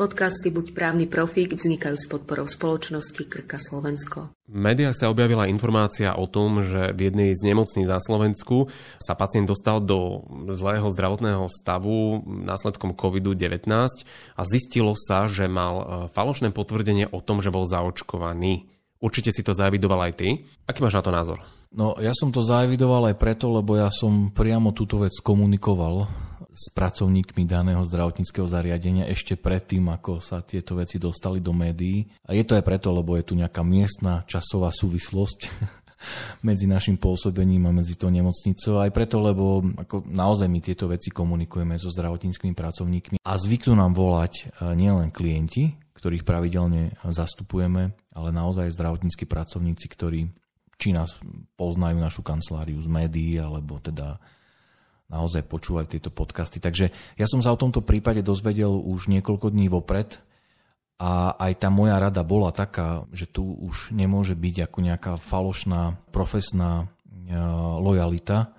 Podcasty Buď právny profík vznikajú s podporou spoločnosti Krka Slovensko. V médiách sa objavila informácia o tom, že v jednej z nemocní za Slovensku sa pacient dostal do zlého zdravotného stavu následkom COVID-19 a zistilo sa, že mal e, falošné potvrdenie o tom, že bol zaočkovaný. Určite si to zavidoval aj ty. Aký máš na to názor? No, ja som to zavidoval aj preto, lebo ja som priamo túto vec komunikoval s pracovníkmi daného zdravotníckého zariadenia ešte predtým, ako sa tieto veci dostali do médií. A je to aj preto, lebo je tu nejaká miestna časová súvislosť medzi našim pôsobením a medzi tou nemocnicou. Aj preto, lebo ako naozaj my tieto veci komunikujeme so zdravotníckými pracovníkmi a zvyknú nám volať e, nielen klienti, ktorých pravidelne zastupujeme, ale naozaj zdravotníckí pracovníci, ktorí či nás poznajú našu kanceláriu z médií, alebo teda naozaj počúvať tieto podcasty. Takže ja som sa o tomto prípade dozvedel už niekoľko dní vopred a aj tá moja rada bola taká, že tu už nemôže byť ako nejaká falošná profesná e, lojalita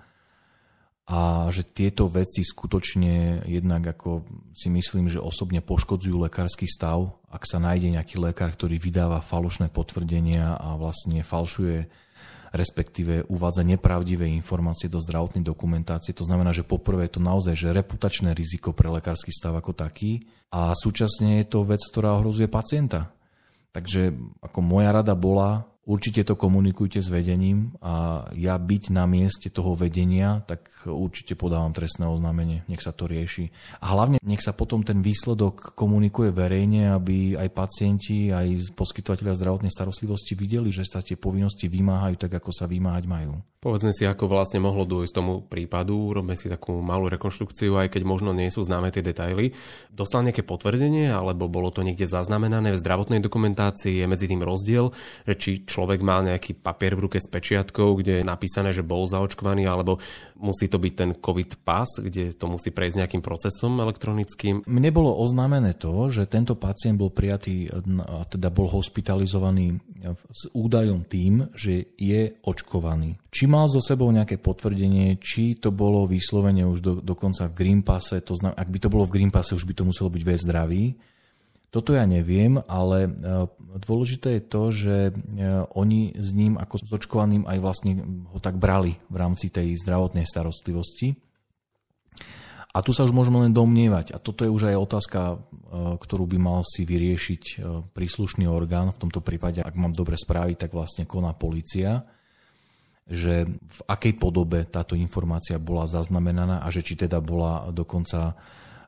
a že tieto veci skutočne jednak ako si myslím, že osobne poškodzujú lekársky stav, ak sa nájde nejaký lekár, ktorý vydáva falošné potvrdenia a vlastne falšuje respektíve uvádza nepravdivé informácie do zdravotnej dokumentácie. To znamená, že poprvé je to naozaj že reputačné riziko pre lekársky stav ako taký a súčasne je to vec, ktorá ohrozuje pacienta. Takže ako moja rada bola, Určite to komunikujte s vedením a ja byť na mieste toho vedenia, tak určite podávam trestné oznámenie, nech sa to rieši. A hlavne nech sa potom ten výsledok komunikuje verejne, aby aj pacienti, aj poskytovateľia zdravotnej starostlivosti videli, že sa tie povinnosti vymáhajú tak, ako sa vymáhať majú. Povedzme si, ako vlastne mohlo dôjsť tomu prípadu, robme si takú malú rekonštrukciu, aj keď možno nie sú známe tie detaily. Dostal nejaké potvrdenie, alebo bolo to niekde zaznamenané v zdravotnej dokumentácii, je medzi tým rozdiel, že či človek mal nejaký papier v ruke s pečiatkou, kde je napísané, že bol zaočkovaný, alebo musí to byť ten COVID pas, kde to musí prejsť nejakým procesom elektronickým. Mne bolo oznámené to, že tento pacient bol prijatý, a teda bol hospitalizovaný s údajom tým, že je očkovaný. Či mal so sebou nejaké potvrdenie, či to bolo vyslovene už do, dokonca v Green Passe, to znamená, ak by to bolo v Green Passe, už by to muselo byť vec zdravý. Toto ja neviem, ale e, dôležité je to, že e, oni s ním ako s očkovaným aj vlastne ho tak brali v rámci tej zdravotnej starostlivosti. A tu sa už môžeme len domnievať. A toto je už aj otázka, e, ktorú by mal si vyriešiť príslušný orgán. V tomto prípade, ak mám dobre správy, tak vlastne koná policia že v akej podobe táto informácia bola zaznamenaná a že či teda bola dokonca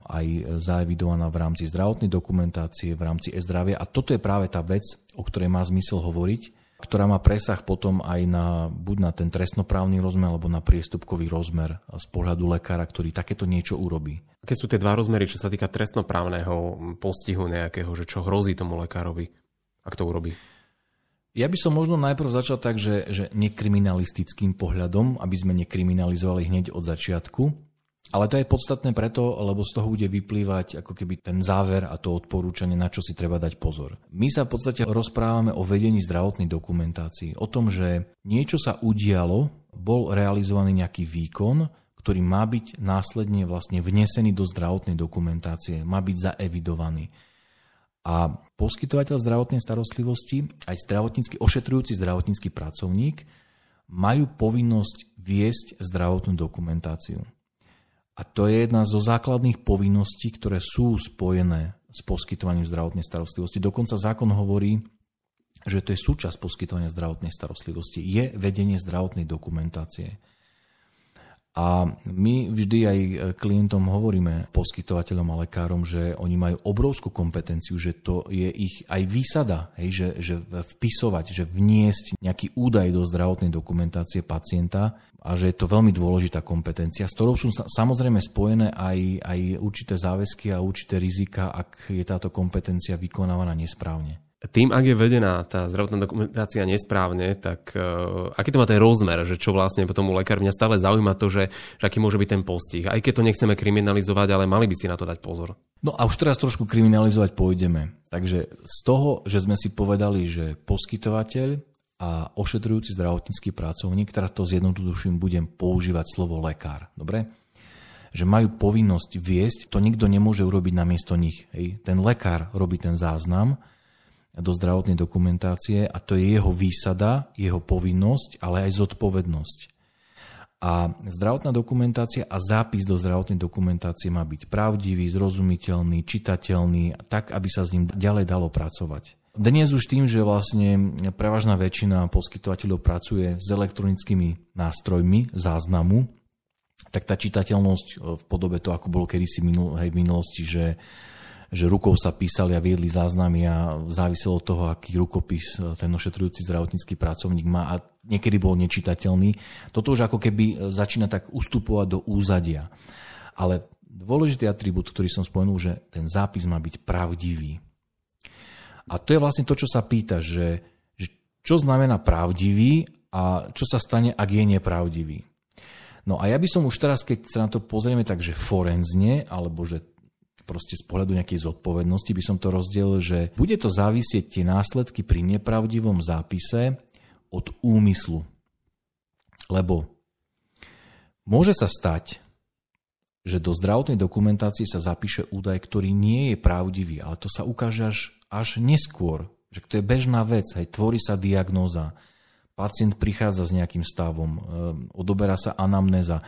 aj zaevidovaná v rámci zdravotnej dokumentácie, v rámci e-zdravia. A toto je práve tá vec, o ktorej má zmysel hovoriť, ktorá má presah potom aj na, buď na ten trestnoprávny rozmer, alebo na priestupkový rozmer z pohľadu lekára, ktorý takéto niečo urobí. Aké sú tie dva rozmery, čo sa týka trestnoprávneho postihu nejakého, že čo hrozí tomu lekárovi, ak to urobí? Ja by som možno najprv začal tak, že, že nekriminalistickým pohľadom, aby sme nekriminalizovali hneď od začiatku. Ale to je podstatné preto, lebo z toho bude vyplývať ako keby ten záver a to odporúčanie, na čo si treba dať pozor. My sa v podstate rozprávame o vedení zdravotnej dokumentácii, o tom, že niečo sa udialo, bol realizovaný nejaký výkon, ktorý má byť následne vlastne vnesený do zdravotnej dokumentácie, má byť zaevidovaný. A poskytovateľ zdravotnej starostlivosti, aj zdravotnícky, ošetrujúci zdravotnícky pracovník majú povinnosť viesť zdravotnú dokumentáciu. A to je jedna zo základných povinností, ktoré sú spojené s poskytovaním zdravotnej starostlivosti. Dokonca zákon hovorí, že to je súčasť poskytovania zdravotnej starostlivosti, je vedenie zdravotnej dokumentácie. A my vždy aj klientom hovoríme, poskytovateľom a lekárom, že oni majú obrovskú kompetenciu, že to je ich aj výsada, hej, že, že vpisovať, že vniesť nejaký údaj do zdravotnej dokumentácie pacienta a že je to veľmi dôležitá kompetencia, s ktorou sú samozrejme spojené aj, aj určité záväzky a určité rizika, ak je táto kompetencia vykonávaná nesprávne. Tým, ak je vedená tá zdravotná dokumentácia nesprávne, tak uh, aký to má ten rozmer, že čo vlastne potom u lekár mňa stále zaujíma to, že, že aký môže byť ten postih. Aj keď to nechceme kriminalizovať, ale mali by si na to dať pozor. No a už teraz trošku kriminalizovať pôjdeme. Takže z toho, že sme si povedali, že poskytovateľ a ošetrujúci zdravotnícky pracovník, teraz to zjednoduším, budem používať slovo lekár. Dobre? že majú povinnosť viesť, to nikto nemôže urobiť namiesto nich. Hej. Ten lekár robí ten záznam do zdravotnej dokumentácie a to je jeho výsada, jeho povinnosť, ale aj zodpovednosť. A zdravotná dokumentácia a zápis do zdravotnej dokumentácie má byť pravdivý, zrozumiteľný, čitateľný, tak, aby sa s ním ďalej dalo pracovať. Dnes už tým, že vlastne prevažná väčšina poskytovateľov pracuje s elektronickými nástrojmi záznamu, tak tá čitateľnosť v podobe toho, ako bolo kedysi minul, hej, v minulosti, že, že rukou sa písali a viedli záznamy a záviselo od toho, aký rukopis ten ošetrujúci zdravotnícky pracovník má a niekedy bol nečitateľný. Toto už ako keby začína tak ustupovať do úzadia. Ale dôležitý atribút, ktorý som spomenul, že ten zápis má byť pravdivý. A to je vlastne to, čo sa pýta, že, že čo znamená pravdivý a čo sa stane, ak je nepravdivý. No a ja by som už teraz, keď sa na to pozrieme tak, že forenzne, alebo že proste z pohľadu nejakej zodpovednosti by som to rozdielil, že bude to závisieť tie následky pri nepravdivom zápise od úmyslu. Lebo môže sa stať, že do zdravotnej dokumentácie sa zapíše údaj, ktorý nie je pravdivý, ale to sa ukáže až až neskôr, že to je bežná vec, hej, tvorí sa diagnóza, pacient prichádza s nejakým stavom, e, odoberá sa anamnéza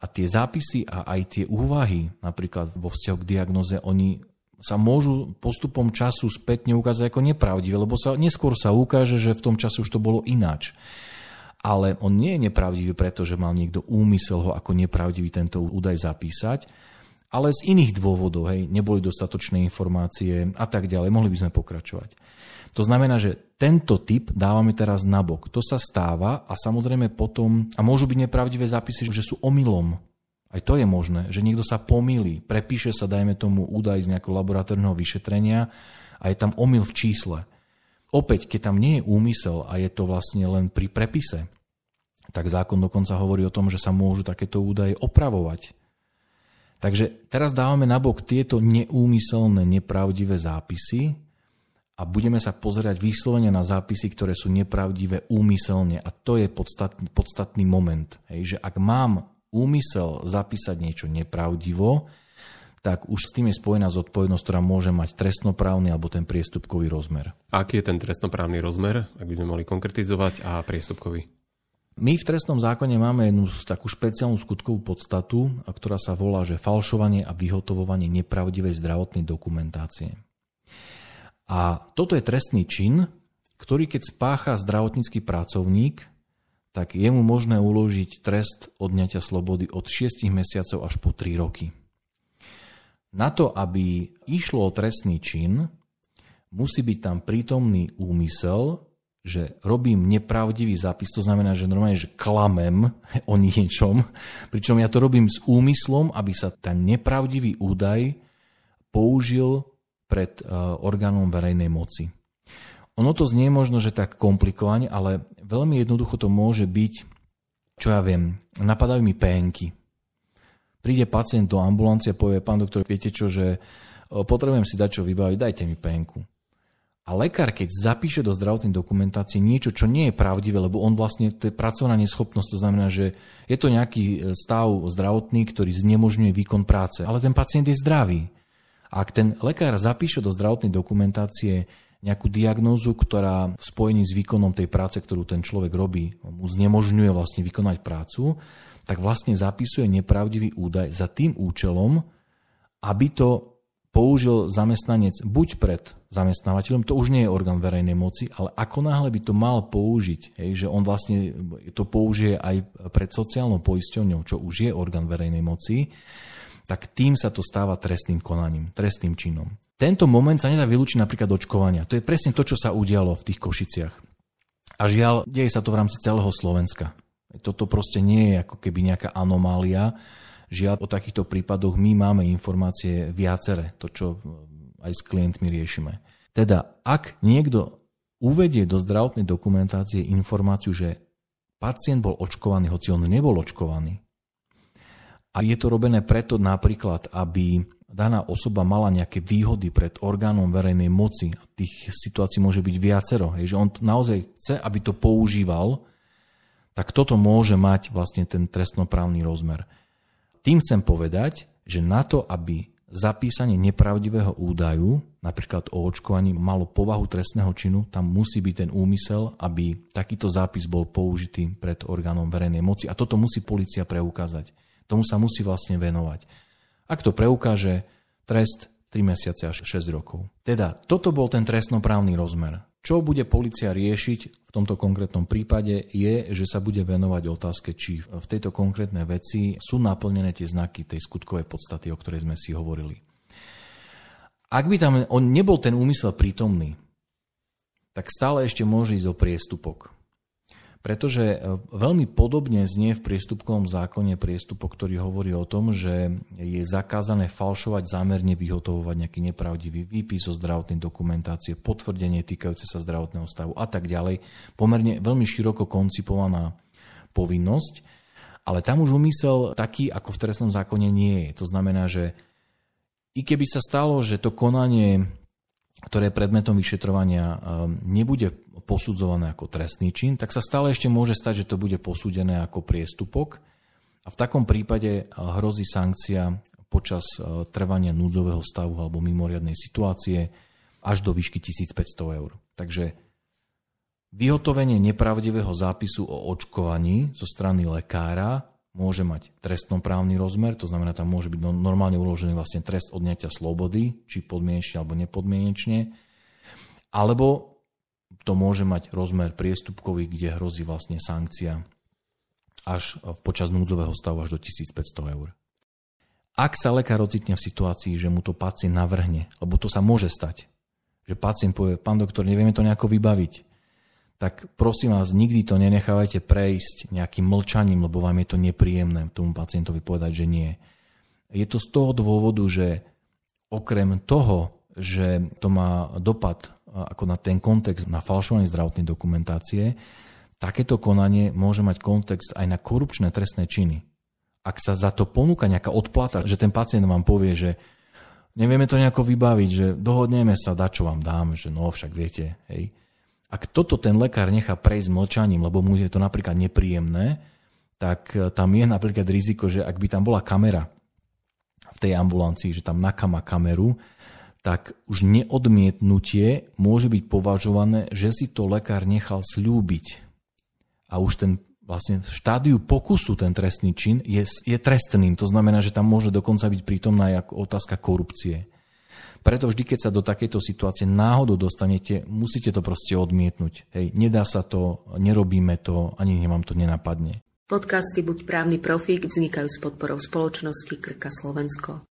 a tie zápisy a aj tie úvahy, napríklad vo vzťahu k diagnoze, oni sa môžu postupom času spätne ukázať ako nepravdivé, lebo sa, neskôr sa ukáže, že v tom čase už to bolo ináč. Ale on nie je nepravdivý, pretože mal niekto úmysel ho ako nepravdivý tento údaj zapísať, ale z iných dôvodov, hej, neboli dostatočné informácie a tak ďalej. Mohli by sme pokračovať. To znamená, že tento typ dávame teraz nabok. To sa stáva a samozrejme potom, a môžu byť nepravdivé zápisy, že sú omylom. Aj to je možné, že niekto sa pomýli, prepíše sa, dajme tomu, údaj z nejakého laboratórneho vyšetrenia a je tam omyl v čísle. Opäť, keď tam nie je úmysel a je to vlastne len pri prepise, tak zákon dokonca hovorí o tom, že sa môžu takéto údaje opravovať. Takže teraz dávame nabok tieto neúmyselné, nepravdivé zápisy a budeme sa pozerať vyslovene na zápisy, ktoré sú nepravdivé úmyselne. A to je podstatný, podstatný moment. Hej, že ak mám úmysel zapísať niečo nepravdivo, tak už s tým je spojená zodpovednosť, ktorá môže mať trestnoprávny alebo ten priestupkový rozmer. Aký je ten trestnoprávny rozmer, ak by sme mohli konkretizovať, a priestupkový? My v trestnom zákone máme jednu takú špeciálnu skutkovú podstatu, ktorá sa volá, že falšovanie a vyhotovovanie nepravdivej zdravotnej dokumentácie. A toto je trestný čin, ktorý keď spácha zdravotnícky pracovník, tak je mu možné uložiť trest odňatia slobody od 6 mesiacov až po 3 roky. Na to, aby išlo o trestný čin, musí byť tam prítomný úmysel, že robím nepravdivý zápis, to znamená, že normálne, že klamem o niečom, pričom ja to robím s úmyslom, aby sa ten nepravdivý údaj použil pred uh, orgánom verejnej moci. Ono to znie možno, že tak komplikovane, ale veľmi jednoducho to môže byť, čo ja viem, napadajú mi penky. Príde pacient do ambulancie a povie, pán doktor, viete čo, že uh, potrebujem si dať čo vybaviť, dajte mi penku. A lekár, keď zapíše do zdravotnej dokumentácie niečo, čo nie je pravdivé, lebo on vlastne, to je pracovná neschopnosť, to znamená, že je to nejaký e, stav zdravotný, ktorý znemožňuje výkon práce, ale ten pacient je zdravý. Ak ten lekár zapíše do zdravotnej dokumentácie nejakú diagnózu, ktorá v spojení s výkonom tej práce, ktorú ten človek robí, mu znemožňuje vlastne vykonať prácu, tak vlastne zapisuje nepravdivý údaj za tým účelom, aby to použil zamestnanec buď pred zamestnávateľom, to už nie je orgán verejnej moci, ale ako náhle by to mal použiť, hej, že on vlastne to použije aj pred sociálnou poisťovňou, čo už je orgán verejnej moci, tak tým sa to stáva trestným konaním, trestným činom. Tento moment sa nedá vylúčiť napríklad očkovania. To je presne to, čo sa udialo v tých Košiciach. A žiaľ, deje sa to v rámci celého Slovenska. Toto proste nie je ako keby nejaká anomália, Žiaľ, o takýchto prípadoch my máme informácie viacere, to čo aj s klientmi riešime. Teda, ak niekto uvedie do zdravotnej dokumentácie informáciu, že pacient bol očkovaný, hoci on nebol očkovaný, a je to robené preto napríklad, aby daná osoba mala nejaké výhody pred orgánom verejnej moci. Tých situácií môže byť viacero. Hej, že on naozaj chce, aby to používal, tak toto môže mať vlastne ten trestnoprávny rozmer. Tým chcem povedať, že na to, aby zapísanie nepravdivého údaju, napríklad o očkovaní, malo povahu trestného činu, tam musí byť ten úmysel, aby takýto zápis bol použitý pred orgánom verejnej moci a toto musí policia preukázať. Tomu sa musí vlastne venovať. Ak to preukáže, trest 3 mesiace až 6 rokov. Teda toto bol ten trestnoprávny rozmer. Čo bude policia riešiť v tomto konkrétnom prípade je, že sa bude venovať otázke, či v tejto konkrétnej veci sú naplnené tie znaky tej skutkovej podstaty, o ktorej sme si hovorili. Ak by tam on nebol ten úmysel prítomný, tak stále ešte môže ísť o priestupok. Pretože e, veľmi podobne znie v priestupkovom zákone priestupok, ktorý hovorí o tom, že je zakázané falšovať, zámerne vyhotovovať nejaký nepravdivý výpis o zdravotnej dokumentácie, potvrdenie týkajúce sa zdravotného stavu a tak ďalej. Pomerne veľmi široko koncipovaná povinnosť, ale tam už umysel taký, ako v trestnom zákone nie je. To znamená, že i keby sa stalo, že to konanie ktoré predmetom vyšetrovania ehm, nebude posudzované ako trestný čin, tak sa stále ešte môže stať, že to bude posúdené ako priestupok a v takom prípade eh, hrozí sankcia počas eh, trvania núdzového stavu alebo mimoriadnej situácie až do výšky 1500 eur. Takže vyhotovenie nepravdivého zápisu o očkovaní zo strany lekára môže mať trestnoprávny rozmer, to znamená, tam môže byť normálne uložený vlastne trest odňatia slobody, či podmienečne alebo nepodmienečne, alebo to môže mať rozmer priestupkový, kde hrozí vlastne sankcia až počas núdzového stavu až do 1500 eur. Ak sa lekár ocitne v situácii, že mu to pacient navrhne, lebo to sa môže stať, že pacient povie, pán doktor, nevieme to nejako vybaviť, tak prosím vás, nikdy to nenechávajte prejsť nejakým mlčaním, lebo vám je to nepríjemné tomu pacientovi povedať, že nie. Je to z toho dôvodu, že okrem toho, že to má dopad ako na ten kontext na falšovanie zdravotnej dokumentácie, takéto konanie môže mať kontext aj na korupčné trestné činy. Ak sa za to ponúka nejaká odplata, že ten pacient vám povie, že nevieme to nejako vybaviť, že dohodneme sa, da čo vám dám, že no však viete, hej, ak toto ten lekár nechá prejsť mlčaním, lebo mu je to napríklad nepríjemné, tak e, tam je napríklad riziko, že ak by tam bola kamera v tej ambulancii, že tam nakáma kameru, tak už neodmietnutie môže byť považované, že si to lekár nechal slúbiť. A už ten vlastne v štádiu pokusu ten trestný čin je, je trestným. To znamená, že tam môže dokonca byť prítomná aj otázka korupcie. Preto vždy, keď sa do takejto situácie náhodou dostanete, musíte to proste odmietnúť. Hej, nedá sa to, nerobíme to, ani vám to nenapadne. Podcasty Buď právny profík vznikajú s podporou spoločnosti Krka Slovensko.